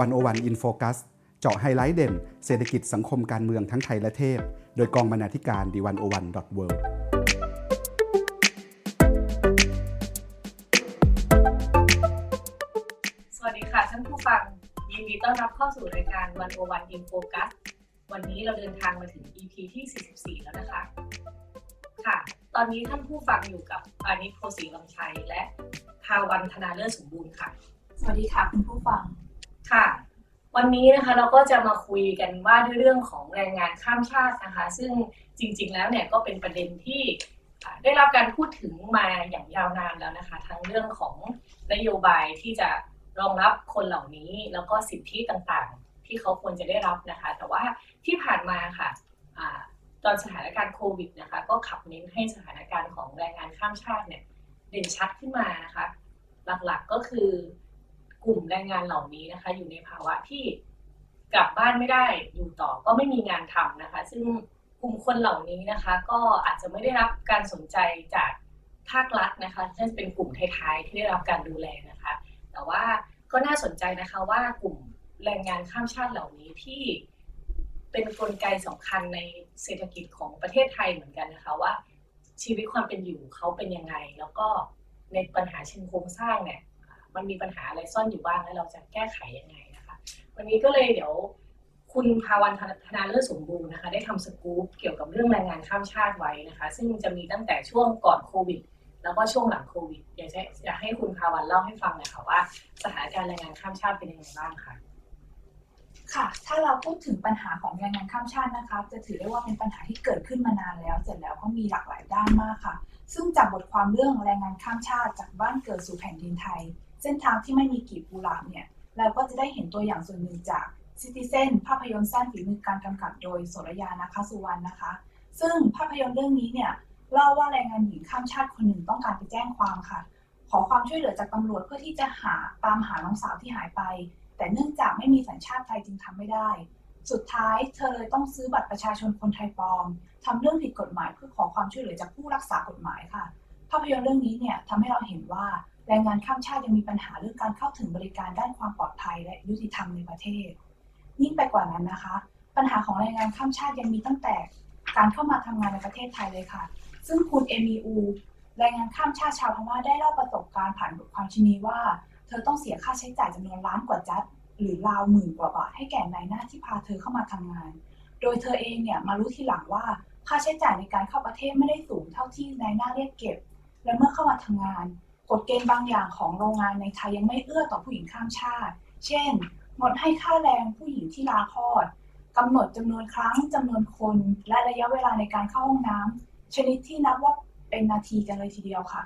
One O One In Focus เจาะไฮไลท์เด่น เศรษฐกิจสังคมการเมืองทั้งไทยและเทศ โดยกองบรรณาธิการ The One O One dot Worldสวัสดีค่ะท่านผู้ฟัง ยินดีต้อนรับเข้าสู่รายการ One O One In Focus วันนี้เราเดินทางมาถึง EP ที่ 44 แล้วนะคะ ค่ะ ตอนนี้ท่านผู้ฟังอยู่กับอานิโพสีลำชัยและภาวันธนาเลิศสมบูรณ์ค่ะ สวัสดีค่ะคุณผู้ฟัง ค่ะ วันนี้นะคะเราก็จะมาคุยกันว่าด้วยเรื่องของแรงงานข้ามชาตินะคะ ซึ่งจริงๆแล้วเนี่ยก็เป็นประเด็นที่ได้รับการพูดถึงมาอย่างยาวนานแล้วนะคะ ทั้งเรื่องของนโยบายที่จะรองรับคนเหล่านี้ แล้วก็สิทธิต่างๆ ที่เขาควรจะได้รับนะคะ แต่ว่าที่ผ่านมาค่ะตอนสถานการณ์โควิดนะคะ ก็ขับเน้นให้สถานการณ์ของแรงงานข้ามชาติเนี่ยเด่นชัดขึ้นมานะคะ หลักๆก็คือ กลุ่มแรงงานเหล่านี้นะคะ อยู่ในภาวะที่กลับบ้านไม่ได้อยู่ต่อก็ไม่มีงานทำนะคะ ซึ่งกลุ่มคนเหล่านี้นะคะ ก็อาจจะไม่ได้รับการสนใจจากภาครัฐนะคะเช่นเป็นกลุ่มท้ายๆที่ได้รับการดูแลนะคะ แต่ว่าก็น่าสนใจนะคะว่ากลุ่มแรงงานข้ามชาติเหล่านี้ที่เป็นนกลไกสำคัญในเศรษฐกิจของประเทศไทยเหมือนกันนะคะว่าชีวิตความเป็นอยู่เขาเป็นยังไง แล้วก็ในปัญหาเชิงโครงสร้างเนี่ย มันมีปัญหาอะไรซ่อนอยู่บ้างแล้วเราจะแก้ไขยังไงนะคะ วันนี้ก็เลยเดี๋ยวคุณภาวันธนาเลิศสมบูรณ์นะคะ ได้ทำสกู๊ปเกี่ยวกับเรื่องแรงงานข้ามชาติไว้นะคะ ซึ่งจะมีตั้งแต่ช่วงก่อนโควิด แล้วก็ช่วงหลังโควิด อยากจะอยากให้คุณภาวันเล่าให้ฟังหน่อยค่ะว่า สถานการณ์แรงงานข้ามชาติเป็นยังไงบ้างคะค่ะ ถ้าเราพูดถึงปัญหาของแรงงานข้ามชาตินะคะ จะถือได้ว่าเป็นปัญหาที่เกิดขึ้นมานานแล้ว เสร็จแล้วก็มีหลากหลายด้านมากค่ะ ซึ่งจากบทความเรื่องแรงงานข้ามชาติจากบ้านเกิดสู่แผ่นดินไทย เส้นทางที่ไม่มีกีบกุหลาบเนี่ยเราก็จะได้เห็นตัวอย่างส่วนหนึ่งจากซิติเซนภาพยนตร์สั้นฝีมือการกำกับโดยโสรยานะคะสุวรรณนะคะ ซึ่งภาพยนตร์เรื่องนี้เนี่ยเล่าว่าแรงงานหญิงข้ามชาติคนหนึ่งต้องการไปแจ้งความค่ะ ขอความช่วยเหลือจากตำรวจเพื่อที่จะหาตามหาน้องสาวที่หายไป แต่เนื่องจากไม่มีสัญชาติไทยจึงทำไม่ได้ สุดท้ายเธอเลยต้องซื้อบัตรประชาชนคนไทยปลอมทำเรื่องผิดกฎหมายเพื่อขอความช่วยเหลือจากผู้รักษากฎหมายค่ะ ภาพยนตร์เรื่องนี้เนี่ยทำให้เราเห็นว่า แรงงานข้ามชาติยังมีปัญหาเรื่องการเข้าถึงบริการด้านความปลอดภัยและยุติธรรมในประเทศ ยิ่งไปกว่านั้นนะคะ ปัญหาของแรงงานข้ามชาติยังมีตั้งแต่การเข้ามาทำงานในประเทศไทยเลยค่ะ ซึ่งคุณเอมีอูแรงงานข้ามชาติชาวพม่าได้เล่าประสบการณ์ผ่านบทความชิ้นนี้ว่า เธอต้องเสียค่าใช้จ่ายจำนวนล้านกว่าจัดหรือราวหมื่นกว่าบาทให้แก่นายหน้าที่พาเธอเข้ามาทำงาน โดยเธอเองเนี่ยมารู้ทีหลังว่าค่าใช้จ่ายในการเข้าประเทศไม่ได้สูงเท่าที่นายหน้าเรียกเก็บ และเมื่อเข้ามาทำงาน กฎเกณฑ์บางอย่างของโรงงานในไทยยังไม่เอื้อต่อผู้หญิงข้ามชาติ เช่นงดให้ค่าแรงผู้หญิงที่ลาคลอดกำหนดจำนวนครั้งจำนวนคน และระยะเวลาในการเข้าห้องน้ำชนิดที่นับว่าเป็นนาทีกันเลยทีเดียวค่ะ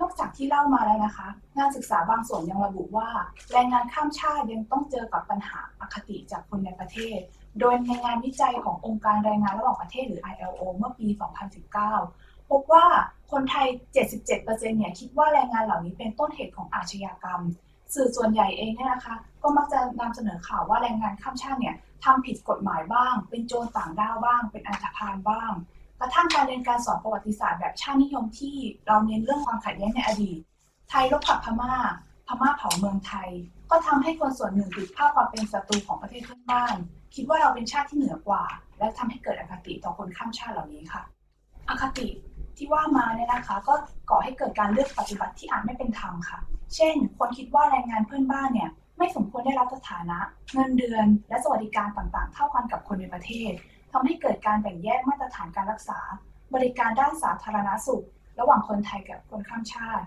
นอกจากที่เล่ามาแล้วนะคะ งานศึกษาบางส่วนยังระบุว่า แรงงานข้ามชาติยังต้องเจอกับปัญหาอคติจากคนในประเทศ โดยในงานวิจัยขององค์การแรงงานระหว่างประเทศหรือ ILO เมื่อปี 2019 พบว่าคนไทย 77%เนี่ยคิดว่าแรงงานเหล่านี้เป็นต้นเหตุของอาชญากรรม สื่อส่วนใหญ่เองเนี่ยนะคะ ก็มักจะนำเสนอข่าวว่าแรงงานข้ามชาติเนี่ยทำผิดกฎหมายบ้าง เป็นโจรต่างด้าวบ้าง เป็นอันธพาลบ้าง กระทั่งการเรียนการสอนประวัติศาสตร์แบบชาตินิยมที่เราเน้นเรื่องความขัดแย้งในอดีต ไทยรบกับพม่า พม่าเผาเมืองไทย ก็ทำให้คนส่วนหนึ่งติดภาพความเป็นศัตรูของประเทศเพื่อนบ้าน คิดว่าเราเป็นชาติที่เหนือกว่า และทำให้เกิดอคติต่อคนข้ามชาติเหล่านี้ค่ะ อคติ ที่ว่ามาเนี่ยนะคะ ก็ก่อให้เกิดการเลือกปฏิบัติที่อาจไม่เป็นธรรมค่ะ เช่น คนคิดว่าแรงงานเพื่อนบ้านเนี่ยไม่สมควรได้รับสถานะ เงินเดือน และสวัสดิการต่างๆ เท่ากันกับคนในประเทศทำให้เกิดการแบ่งแยกมาตรฐานการรักษา บริการด้านสาธารณสุข ระหว่างคนไทยกับคนข้ามชาติ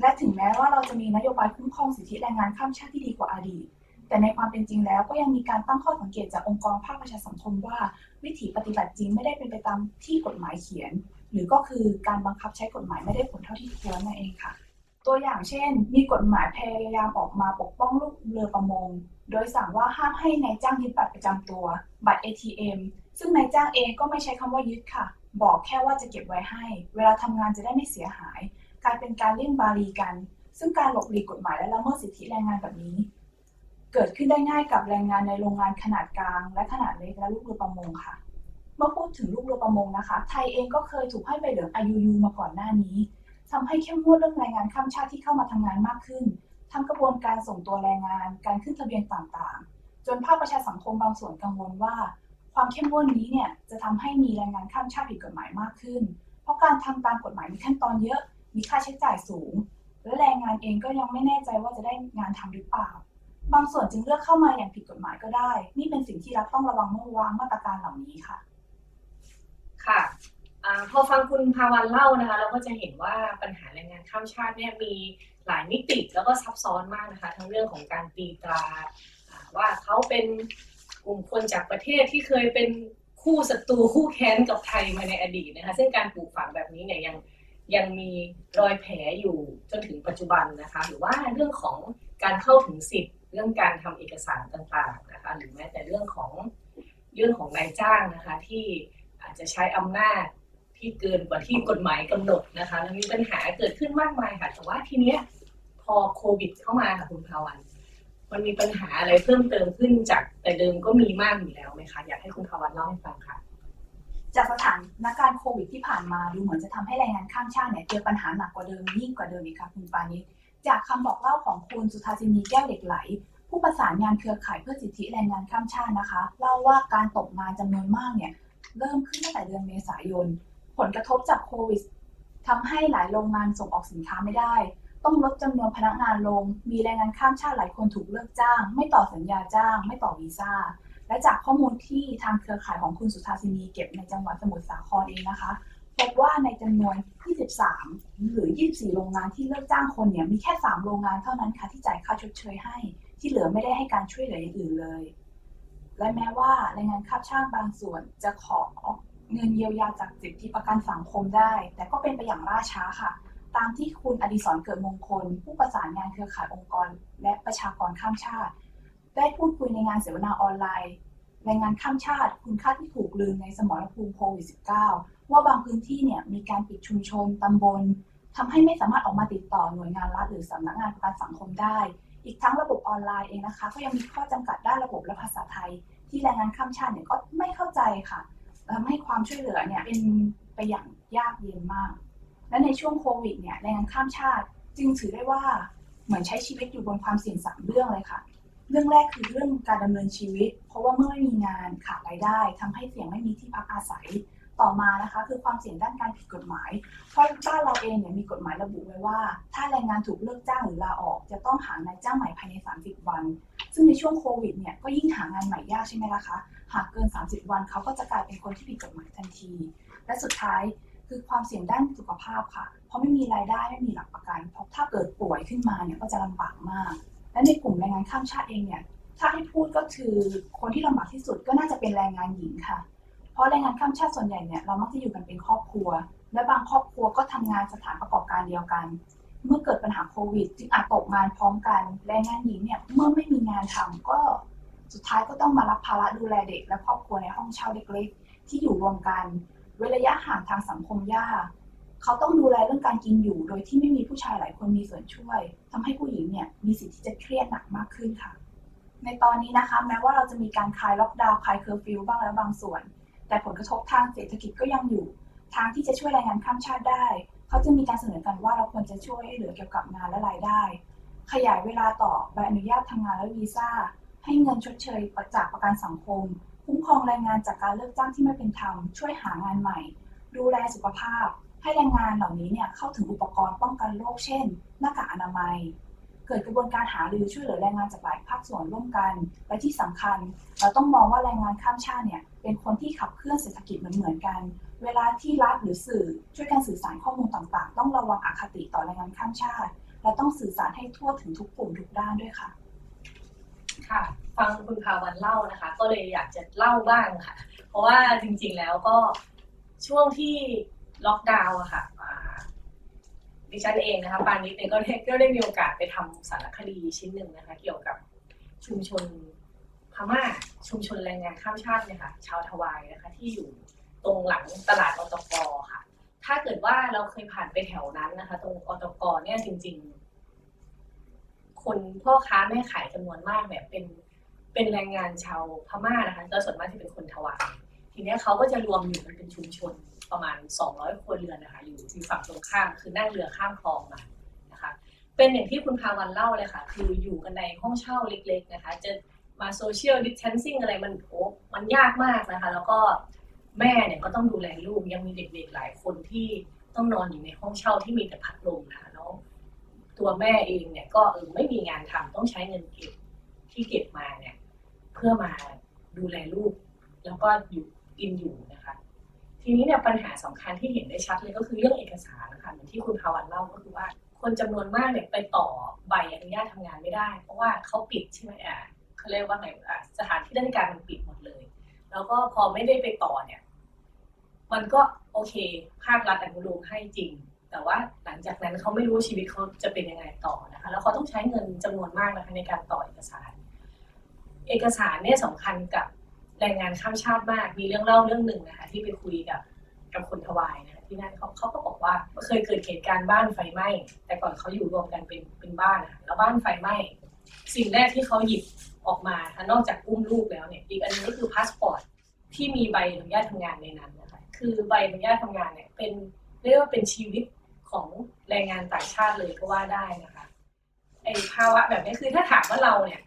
และถึงแม้ว่าเราจะมีนโยบายคุ้มครองสิทธิแรงงานข้ามชาติที่ดีกว่าอดีตแต่ในความเป็นจริงแล้วก็ยังมีการตั้งข้อสังเกตจากองค์กรภาคประชาสังคมว่า วิถีปฏิบัติจริงไม่ได้เป็นไปตามที่กฎหมายเขียน หรือก็คือการบังคับใช้กฎหมายไม่ได้ผลเท่าที่ควรนั่นเองค่ะ ตัวอย่างเช่น มีกฎหมายพยายามออกมาปกป้องลูกเรือประมง โดยสั่งว่าห้ามให้ในายจ้างยึดบัตรประจำตัว บัตร ATM ซึ่งนายจ้างเองก็ไม่ใช้คำว่ายึดค่ะ บอกแค่ว่าจะเก็บไว้ให้ เวลาทำงานจะได้ไม่เสียหาย กลายเป็นการเลี่ยงบาลีกัน ซึ่งการหลบหลีกกฎหมายและละเมิดสิทธิแรงงานแบบนี้ เกิดขึ้นได้ง่ายกับแรงงานในโรงงานขนาดกลาง และขนาดเล็กและลูกเรือประมงค่ะ มื่อพูดถึงลูกเรือประมงนะคะ ไทยเองก็เคยถูกให้ใบเหลือง IUU มาก่อนหน้านี้ทำให้เข้มงวดเรื่องแรงงานข้ามชาติที่เข้ามาทำงานมากขึ้น ทั้งกระบวนการส่งตัวแรงงาน การขึ้นทะเบียนต่างๆ จนภาคประชาสังคมบางส่วนกังวลว่า ความเข้มงวดนี้เนี่ยจะทำให้มีแรงงานข้ามชาติผิดกฎหมายมากขึ้น เพราะการทำตามกฎหมายมีขั้นตอนเยอะ มีค่าใช้จ่ายสูง และแรงงานเองก็ยังไม่แน่ใจว่าจะได้งานทำหรือเปล่าบางส่วนจึงเลือกเข้ามาอย่างผิดกฎหมายก็ได้ นี่เป็นสิ่งที่รัฐต้องระวังเมื่อวางมาตรการเหล่านี้ค่ะ ค่ะพอฟังคุณภาวันเล่านะคะ เราก็จะเห็นว่าปัญหาแรงงานข้ามชาติเนี่ยมีหลายมิติแล้วก็ซับซ้อนมากนะคะ ทั้งเรื่องของการตีตราว่าเขาเป็นกลุ่มคนจากประเทศที่เคยเป็นคู่ศัตรูคู่แค้นกับไทยมาในอดีตนะคะ ซึ่งการปลูกฝังแบบนี้เนี่ยยังยังมีรอยแผลอยู่จนถึงปัจจุบันนะคะ หรือว่าเรื่องของการเข้าถึงสิทธิ์ เรื่องการทำเอกสารต่างๆนะคะ หรือแม้แต่เรื่องของเรื่องของนายจ้างนะคะที่ อาจจะใช้อำนาจที่เกินกว่าที่กฎหมายกำหนดนะคะ แล้วมีปัญหาเกิดขึ้นมากมายค่ะแต่ว่าทีเนี้ยพอโควิดเข้ามาค่ะคุณภาวันมันมีปัญหาอะไรเพิ่มเติมขึ้นจากแต่เดิมก็มีมากอยู่แล้วไหมคะอยากให้คุณภาวันเล่าให้ฟังค่ะจากสถานการณ์โควิดที่ผ่านมาดูเหมือนจะทำให้แรงงานข้ามชาติเนี่ยเจอปัญหาหนักกว่าเดิมยิ่งกว่าเดิมอีกค่ะคุณปานิชจากคำบอกเล่าของคุณสุธาสินีแก้วเหล็กไหล ผู้ประสานงานเครือข่ายเพื่อสิทธิแรงงานข้ามชาตินะคะ เล่าว่าการตกงานจำนวนมากเนี่ย เริ่มขึ้นตั้งแต่เดือนเมษายน ผลกระทบจากโควิดทำให้หลายโรงงานส่งออกสินค้าไม่ได้ ต้องลดจำนวนพนักงานลง มีแรงงานข้ามชาติหลายคนถูกเลิกจ้าง ไม่ต่อสัญญาจ้าง ไม่ต่อวีซ่า และจากข้อมูลที่ทางเครือข่ายของคุณสุธาสินีเก็บในจังหวัดสมุทรสาครเองนะคะพบว่าในจำนวน 23 หรือ 24 โรงงานที่เลิกจ้างคนเนี่ยมีแค่ 3 โรงงานเท่านั้นค่ะที่จ่ายค่าชดเชยให้ ที่เหลือไม่ได้ให้การช่วยเหลืออย่างอื่นเลย และแม้ว่าแรงงานข้ามชาติบางส่วนจะขอเงินเยียวยาจากสิทธิประกันสังคมได้ แต่ก็เป็นไปอย่างล่าช้าค่ะ ตามที่คุณอดิศรเกิดมงคล ผู้ประสานงานเครือข่ายองค์กร และประชากรข้ามชาติ ได้พูดคุยในงานเสวนาออนไลน์แรงงานข้ามชาติคุณค่าที่ถูกลืมในสมรภูมิโควิด -19 ว่าบางพื้นที่เนี่ยมีการปิดชุมชนตำบลทำให้ไม่สามารถออกมาติดต่อหน่วยงานรัฐหรือสำนักงานประกันสังคมได้ อีกทั้งระบบออนไลน์เองนะคะ ก็ยังมีข้อจำกัดด้านระบบและภาษาไทย ที่แรงงานข้ามชาติเนี่ยก็ไม่เข้าใจค่ะทำให้ความช่วยเหลือเนี่ยเป็นไปอย่างยากเย็นมาก และในช่วงโควิดเนี่ยแรงงานข้ามชาติ จึงถือได้ว่าเหมือนใช้ชีวิตอยู่บนความเสี่ยงสามเรื่องเลยค่ะ เรื่องแรกคือเรื่องการดำเนินชีวิต เพราะว่าเมื่อไม่มีงานขาดรายได้ทำให้เสี่ยงไม่มีที่พักอาศัย ต่อมานะคะคือความเสี่ยงด้านการผิดกฎหมาย เพราะบ้านเราเองเนี่ยมีกฎหมายระบุไว้ว่า ถ้าแรงงานถูกเลิกจ้างหรือลาออก จะต้องหางานจ้างใหม่ภายใน 30 วัน ซึ่งในช่วงโควิดเนี่ยก็ยิ่งหางานใหม่ยากใช่ไหมล่ะคะหากเกิน 30 วันเขาก็จะกลายเป็นคนที่ผิดกฎหมายทันที และสุดท้ายคือความเสี่ยงด้านสุขภาพค่ะ เพราะไม่มีรายได้ไม่มีหลักประกันเพราะถ้าเกิดป่วยขึ้นมาเนี่ยก็จะลำบากมาก และในกลุ่มแรงงานข้ามชาติเองเนี่ยถ้าให้พูดก็คือคนที่ลำบากที่สุดก็น่าจะเป็นแรงงานหญิงค่ะ ราะแรงงานข้ามชาติส่วนใหญ่เนี่ยเรามักจะอยู่กันเป็นครอบครัว และบางครอบครัวก็ทำงานสถานประกอบการเดียวกัน เมื่อเกิดปัญหาโควิด จึงอาจตกงานพร้อมกันแรงงานหญิงเนี่ยเมื่อไม่มีงานทำก็สุดท้ายก็ต้องมารับภาระดูแลเด็ก และครอบครัวในห้องเช่าเล็กๆ ที่อยู่รวมกันเว้นระยะห่างทางสังคมยากเขาต้องดูแลเรื่องการกินอยู่ โดยที่ไม่มีผู้ชายหลายคนมีส่วนช่วยทำให้ผู้หญิงเนี่ยมีสิทธิ์ที่จะเครียดหนักมากขึ้นค่ะ ในตอนนี้นะคะ แม้ว่าเราจะมีการคลายล็อกดาวน์คลายเคอร์ฟิวบ้างแล้วบางส่วน แต่ผลกระทบทางเศรษฐกิจก็ยังอยู่ ทางที่จะช่วยแรงงานข้ามชาติได้ เขาจะมีการเสนอกันว่าเราควรจะช่วยเหลือเกี่ยวกับงานและรายได้ ขยายเวลาต่อใบอนุญาตทำงานและวีซ่า ให้เงินชดเชยประจากประกันสังคม คุ้มครองแรงงานจากการเลิกจ้างที่ไม่เป็นธรรม ช่วยหางานใหม่ ดูแลสุขภาพ ให้แรงงานเหล่านี้เนี่ยเข้าถึงอุปกรณ์ป้องกันโรคเช่น หน้ากากอนามัยเกิดกระบวนการหารือช่วยเหลือแรงงานจากหลายภาคส่วนร่วมกัน และที่สำคัญ เราต้องมองว่าแรงงานข้ามชาติเนี่ย เป็นคนที่ขับเคลื่อนเศรษฐกิจเหมือนเหมือนกัน เวลาที่รัฐหรือสื่อช่วยกันสื่อสารข้อมูลต่างๆ ต้องระวังอคติต่อแรงงานข้ามชาติ และต้องสื่อสารให้ทั่วถึงทุกกลุ่มทุกด้านด้วยค่ะ ค่ะ ฟังคุณภาวันเล่านะคะ ก็เลยอยากจะเล่าบ้างค่ะ เพราะว่าจริงๆแล้วก็ช่วงที่ล็อกดาวน์อะค่ะดิฉันเองนะคะปานิดเนี่ยก็ได้ก็ได้มีโอกาสไปทำสารคดีชิ้นหนึ่งนะคะ เกี่ยวกับชุมชน ม่าชุมชนแรงงานข้ามชาติเนี่ยค่ะชาวทวายนะคะที่อยู่ตรงหลังตลาดอตกค่ะ ถ้าเกิดว่าเราเคยผ่านไปแถวนั้นนะคะ ตรงอตกเนี่ยจริง ๆ คนพ่อค้าแม่ขายจำนวนมากเนี่ยเป็นเป็นแรงงานชาวพม่านะคะแล้วส่วนมากจะเป็นคนทวายทีนี้เขาก็จะรวมอยู่กันเป็นชุมชนประมาณ 200 คนเรือนนะคะ อยู่ที่ฝั่งตรงข้ามคือนั่งเรือข้ามคลองมานะคะ เป็นอย่างที่คุณพาวันเล่าเลยค่ะ คืออยู่กันในห้องเช่าเล็ก ๆ นะคะ จะ มา social distancing อะไรมันโอ้มันยากมากนะคะ แล้วก็แม่เนี่ยก็ต้องดูแลลูกยังมีเด็กๆหลายคนที่ต้องนอนอยู่ในห้องเช่าที่มีแต่พัดลมนะคะแล้วตัวแม่เองเนี่ยก็เออไม่มีงานทำต้องใช้เงินเก็บที่เก็บมาเนี่ยเพื่อมาดูแลลูก แล้วก็อยู่กินอยู่นะคะ ทีนี้เนี่ยปัญหาสำคัญที่เห็นได้ชัดเลยก็คือเรื่องเอกสารนะคะเหมือนที่คุณภาวันเล่าก็คือว่าคนจำนวนมากเนี่ยไปต่อใบอนุญาตทำงานไม่ได้ เพราะว่าเขาปิดใช่ไหมอะ เขาเรียกว่าไงอะสถานที่ราชการมันปิดหมดเลย แล้วก็พอไม่ได้ไปต่อเนี่ย มันก็โอเคภาครัฐอนุโลมให้จริง แต่ว่าหลังจากนั้นเขาไม่รู้ชีวิตเขาจะเป็นยังไงต่อนะคะ แล้วเขาต้องใช้เงินจำนวนมากนะคะในการต่อเอกสาร เอกสารเนี่ยสำคัญกับแรงงานข้ามชาติมาก มีเรื่องเล่าเรื่องหนึ่งนะคะ ที่ไปคุยกับกับคนทวายนะคะที่นั่นเขาเขาก็บอกว่าเคยเกิดเหตุการณ์บ้านไฟไหม้แต่ก่อนเขาอยู่รวมกันเป็นเป็นบ้านนะคะแล้วบ้านไฟไหม้สิ่งแรกที่เขาหยิบ ออกมาค่ะนอกจากอุ้มลูกแล้วเนี่ย อีกอันนึงก็คือพาสปอร์ตที่มีใบอนุญาตทำงานในนั้นนะคะ คือใบอนุญาตทำงานเนี่ยเป็นเรียกว่าเป็นชีวิตของแรงงานต่างชาติเลยก็ว่าได้นะคะไอ้ภาวะแบบนี้คือถ้าถามว่าเราเนี่ย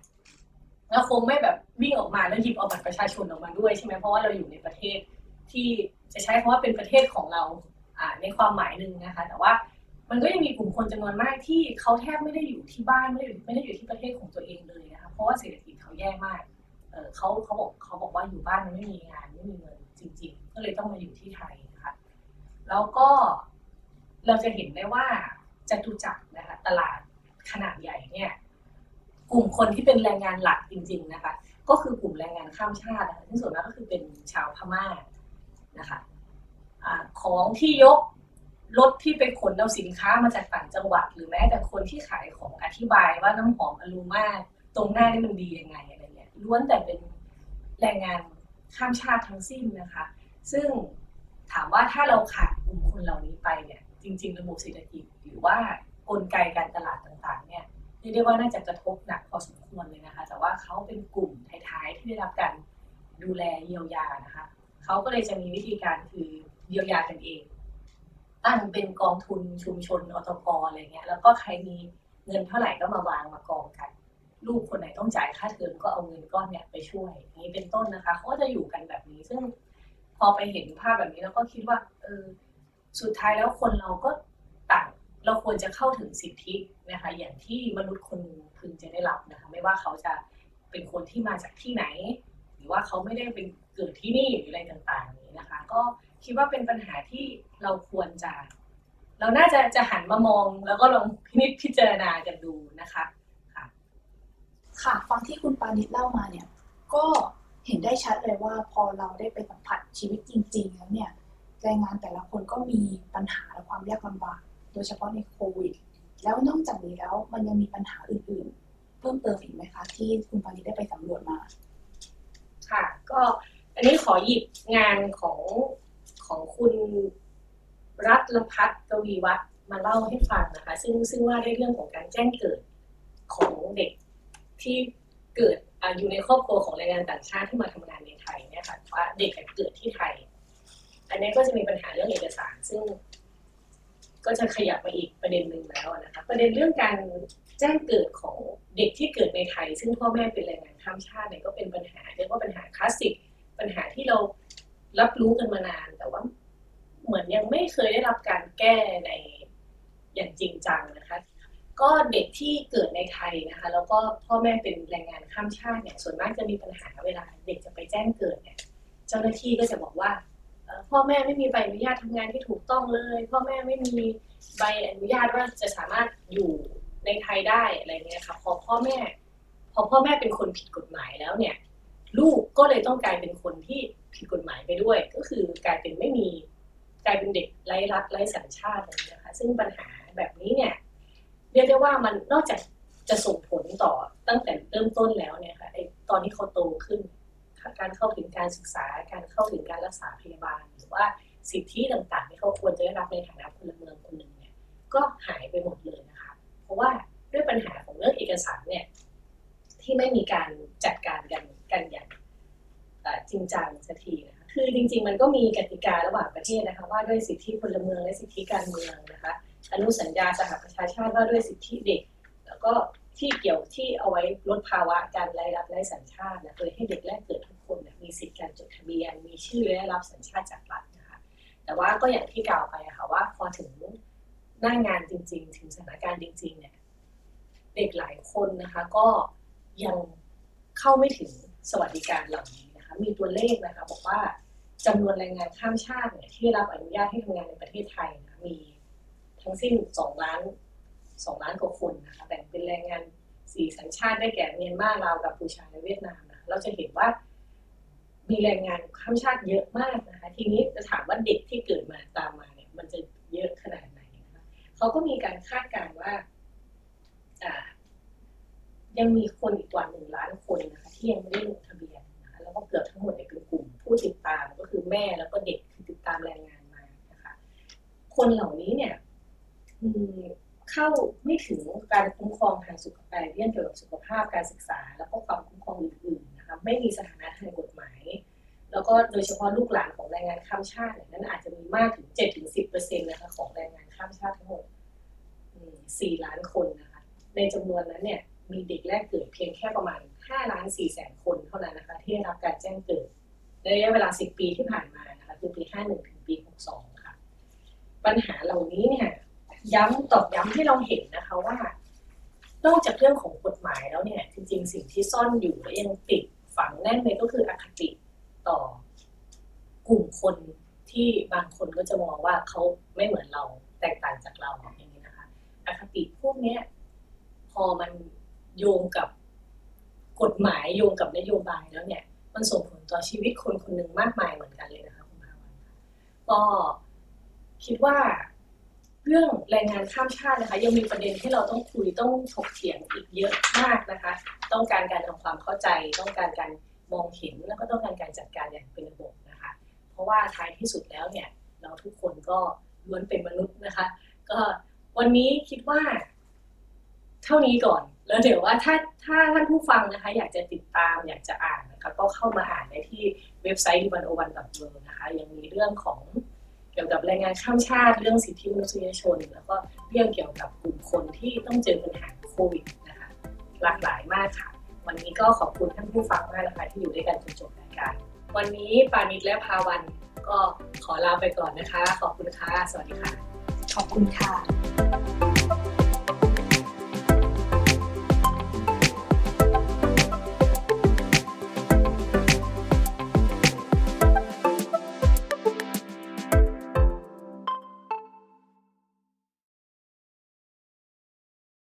เราคงไม่แบบวิ่งออกมาแล้วหยิบเอาบัตรประชาชนออกมาด้วยใช่ไหมเพราะว่าเราอยู่ในประเทศที่จะใช้คำว่าเป็นประเทศของเราอ่าในความหมายหนึ่งนะคะ แต่ว่า มันก็ยังมีกลุ่มคนจำนวนมากที่เขาแทบไม่ได้อยู่ที่บ้านไม่ได้อยู่ไม่ได้อยู่ที่ประเทศของตัวเองเลยนะคะเพราะว่าเศรษฐกิจเขาแย่มากเขาเขาบอกเขาบอกว่าอยู่บ้านมันไม่มีงานไม่มีเงินจริง ๆ ก็เลยต้องมาอยู่ที่ไทยนะคะแล้วก็เราจะเห็นได้ว่าจตุจักรนะคะตลาดขนาดใหญ่เนี่ยกลุ่มคนที่เป็นแรงงานหลักจริง ๆนะคะ ก็คือกลุ่มแรงงานข้ามชาตินะคะที่ส่วนมากก็คือเป็นชาวพม่านะคะอาของที่ยก รถที่ไปขนเอาสินค้ามาจากต่างจังหวัด หรือแม้แต่คนที่ขายของอธิบายว่าน้ำหอมอลูมาตรงหน้านี่มันดียังไงอะไรเงี้ยล้วนแต่เป็นแรงงานข้ามชาติทั้งสิ้นนะคะ ซึ่งถามว่าถ้าเราขาดกลุ่มคนเหล่านี้ไปเนี่ย จริง ๆ ระบบเศรษฐกิจหรือว่ากลไกการตลาดต่างๆ เนี่ยเรียกได้ว่าน่าจะกระทบหนักพอสมควรเลยนะคะ แต่ว่าเขาเป็นกลุ่มท้ายๆที่ได้รับการดูแลเยียวยานะคะเขาก็เลยจะมีวิธีการคือเยียวยากันเอง ตั้งเป็นกองทุนชุมชนอตกอะไรเงี้ย แล้วก็ใครมีเงินเท่าไหร่ก็มาวางมากองกัน ลูกคนไหนต้องจ่ายค่าเทอมก็เอาเงินก้อนเนี่ยไปช่วยนี้เป็นต้นนะคะเขาก็จะอยู่กันแบบนี้ ซึ่งพอไปเห็นภาพแบบนี้แล้วก็คิดว่า เออ สุดท้ายแล้วคนเราก็ต่างเราควรจะเข้าถึงสิทธินะคะ อย่างที่มนุษย์คนพึงจะได้รับนะคะ ไม่ว่าเขาจะเป็นคนที่มาจากที่ไหน หรือว่าเขาไม่ได้เป็นเกิดที่นี่หรืออะไรต่างๆนี้นะคะ ก็ คิดว่าเป็นปัญหาที่เราควรจะ เราน่าจะจะหันมามองแล้วก็ลองพินิจพิจารณากันดูนะคะค่ะค่ะฟังที่คุณปานิชเล่ามาเนี่ยก็เห็นได้ชัดเลยว่าพอเราได้ไปสัมผัสชีวิตจริง ๆ แล้วเนี่ยแรงงานแต่ละคนก็มีปัญหาและความยากลำบาก โดยเฉพาะในโควิด แล้วนอกจากนี้แล้วมันยังมีปัญหาอื่นๆ เพิ่มเติมอีกไหมคะ ที่คุณปานิชได้ไปสำรวจมา ค่ะ ก็อันนี้ขอหยิบงานของ ของคุณรัตลพัฒน์กวีวัฒน์มาเล่าให้ฟังนะคะ ซึ่งซึ่งว่าด้วยเรื่องของการแจ้งเกิดของเด็กที่เกิดออยู่ในครอบครัวของแรงงานต่างชาติที่มาทำงานในไทยเนี่ยค่ะว่าเด็กเกิดที่ไทย อันนี้ก็จะมีปัญหาเรื่องเอกสาร ซึ่ง ก็จะขยับมาอีกประเด็นหนึ่งแล้วนะคะ ประเด็นเรื่องการแจ้งเกิดของเด็กที่เกิดในไทย ซึ่งพ่อแม่เป็นแรงงานข้ามชาติเนี่ยก็เป็นปัญหาเรียกว่าปัญหาคลาสสิกปัญหาที่เรา รับรู้กันมานานแต่ว่า เหมือนยังไม่เคยได้รับการแก้ในอย่างจริงจังนะคะ ก็เด็กที่เกิดในไทยนะคะ แล้วก็พ่อแม่เป็นแรงงานข้ามชาติเนี่ยส่วนมากจะมีปัญหาเวลาเด็กจะไปแจ้งเกิดเนี่ย เจ้าหน้าที่ก็จะบอกว่าพ่อแม่ไม่มีใบอนุญาตทำงานที่ถูกต้องเลย พ่อแม่ไม่มีใบอนุญาตว่าจะสามารถอยู่ในไทยได้อะไรเงี้ยค่ะพอพ่อแม่ พอพ่อแม่เป็นคนผิดกฎหมายแล้วเนี่ย ลูกก็เลยต้องกลายเป็นคนที่ผิดกฎหมายไปด้วย ก็คือกลายเป็นไม่มีกลายเป็นเด็กไร้รัฐไร้สัญชาติอะไรเงี้ยค่ะซึ่งปัญหาแบบนี้เนี่ยเรียกได้ว่ามันนอกจากจะส่งผลต่อตั้งแต่เริ่มต้นแล้วเนี่ยค่ะไอตอนที่เขาโตขึ้น การเข้าถึงการศึกษา การเข้าถึงการรักษาพยาบาล หรือว่าสิทธิต่างๆ ที่เขาควรจะได้รับในฐานะพลเมืองคนหนึ่งเนี่ยก็หายไปหมดเลยนะคะ เพราะว่าด้วยปัญหาของเรื่องเอกสารเนี่ยที่ไม่มีการจัดการกัน กันอย่างจริงจังสักทีนะคะคือจริง ๆ มันก็มีกติการะหว่างประเทศนะคะว่าด้วยสิทธิพลเมืองและสิทธิการเมืองนะคะอนุสัญญาสหประชาชาติว่าด้วยสิทธิเด็ก แล้วก็ที่เกี่ยวที่เอาไว้ลดภาวะการไร้รับไร้สัญชาตินะโดยให้เด็กแรกเกิดทุกคนมีสิทธิการจดทะเบียน มีชื่อและรับสัญชาติจากรัฐนะคะแต่ว่าก็อย่างที่กล่าวไปค่ะว่าพอถึงหน้างานจริง ๆ ถึงสถานการณ์จริง ๆ เนี่ยเด็กหลายคนนะคะก็ยังเข้าไม่ถึง สวัสดิการเหล่านี้นะคะมีตัวเลขนะคะบอกว่าจำนวนแรงงานข้ามชาติเนี่ยที่รับอนุญาตให้ทำงานในประเทศไทยนะมีทั้งสิ้นสองล้านสองล้านกว่าคนนะคะแบ่งเป็นแรงงานสี่สัญชาติได้แก่เมียนมาลาวกัมพูชาและเวียดนามนะคะเราจะเห็นว่ามีแรงงานข้ามชาติเยอะมากนะคะ ทีนี้จะถามว่าเด็กที่เกิดมาตามมาเนี่ย มันจะเยอะขนาดไหนนะคะเขาก็มีการคาดการณ์ว่า ยังมีคนอีกกว่าหนึ่งล้านคนนะคะที่ยังไม่ได้ลงทะเบียนนะคะแล้วก็เกือบทั้งหมดเนี่ยเป็นกลุ่มผู้ติดตามก็คือแม่แล้วก็เด็กที่ติดตามแรงงานมานะคะ คนเหล่านี้เนี่ยอืเข้าไม่ถึงการคุ้มครองทางสุขภาพเรื่องเกี่ยวกับสุขภาพการศึกษา แล้วก็ความคุ้มครองอื่นๆนะคะไม่มีสถานะทางกฎหมาย แล้วก็โดยเฉพาะลูกหลานของแรงงานข้ามชาติเนี่ยนั้นอาจจะมีมากถึงเจ็ดถึงสิบเปอร์เซ็นต์นะคะของแรงงานข้ามชาติทั้งหมดสี่ล้านคนนะคะในจำนวนนั้นเนี่ย มีเด็กแรกเกิดเพียงแค่ประมาณห้าล้านสี่แสนคนเท่านั้นนะคะ ที่ได้รับการแจ้งเกิดในระยะเวลาสิบปีที่ผ่านมานะคะคือปีห้าหนึ่งถึงปีหกสองค่ะ ปัญหาเหล่านี้เนี่ยย้ำตอกย้ำให้เราเห็นนะคะว่า นอกจากเรื่องของกฎหมายแล้วเนี่ย จริง ๆ สิ่งที่ซ่อนอยู่และยังติดฝังแน่นเลยก็คืออคติต่อกลุ่มคนที่บางคนก็จะมองว่าเขาไม่เหมือนเราแตกต่างจากเราอย่างนี้นะคะ อคติพวกนี้พอมัน โยงกับกฎหมายโยงกับนโยบายแล้วเนี่ย มันส่งผลต่อชีวิตคนคนหนึ่งมากมายเหมือนกันเลยนะคะคุณภาวันก็คิดว่าเรื่องแรงงานข้ามชาตินะคะ ยังมีประเด็นที่เราต้องคุยต้องถกเถียงอีกเยอะมากนะคะ ต้องการการทำความเข้าใจ ต้องการการมองเห็นแล้วก็ต้องการการจัดการอย่างเป็นระบบนะคะ เพราะว่าท้ายที่สุดแล้วเนี่ย เราทุกคนก็ล้วนเป็นมนุษย์นะคะ ก็วันนี้คิดว่า เท่านี้ก่อน แล้วเดี๋ยวว่าถ้าถ้าท่านผู้ฟังนะคะ อยากจะติดตามอยากจะอ่านนะคะก็เข้ามาอ่านได้ที่เว็บไซต์ d 1 0 1 w o r l d นะคะยังมีเรื่องของเกี่ยวกับแรงงานข้ามชาติเรื่องสิทธิมนุษยชน แล้วก็เรื่องเกี่ยวกับกลุ่มคนที่ต้องเจอปัญหาโควิดนะคะหลากหลายมากค่ะ วันนี้ก็ขอบคุณท่านผู้ฟังมากนะคะที่อยู่ด้วยกันจนจบรายการวันนี้ปานิดและภาวันก็ขอลาไปก่อนนะคะ ขอบคุณค่ะ สวัสดีค่ะ ขอบคุณค่ะ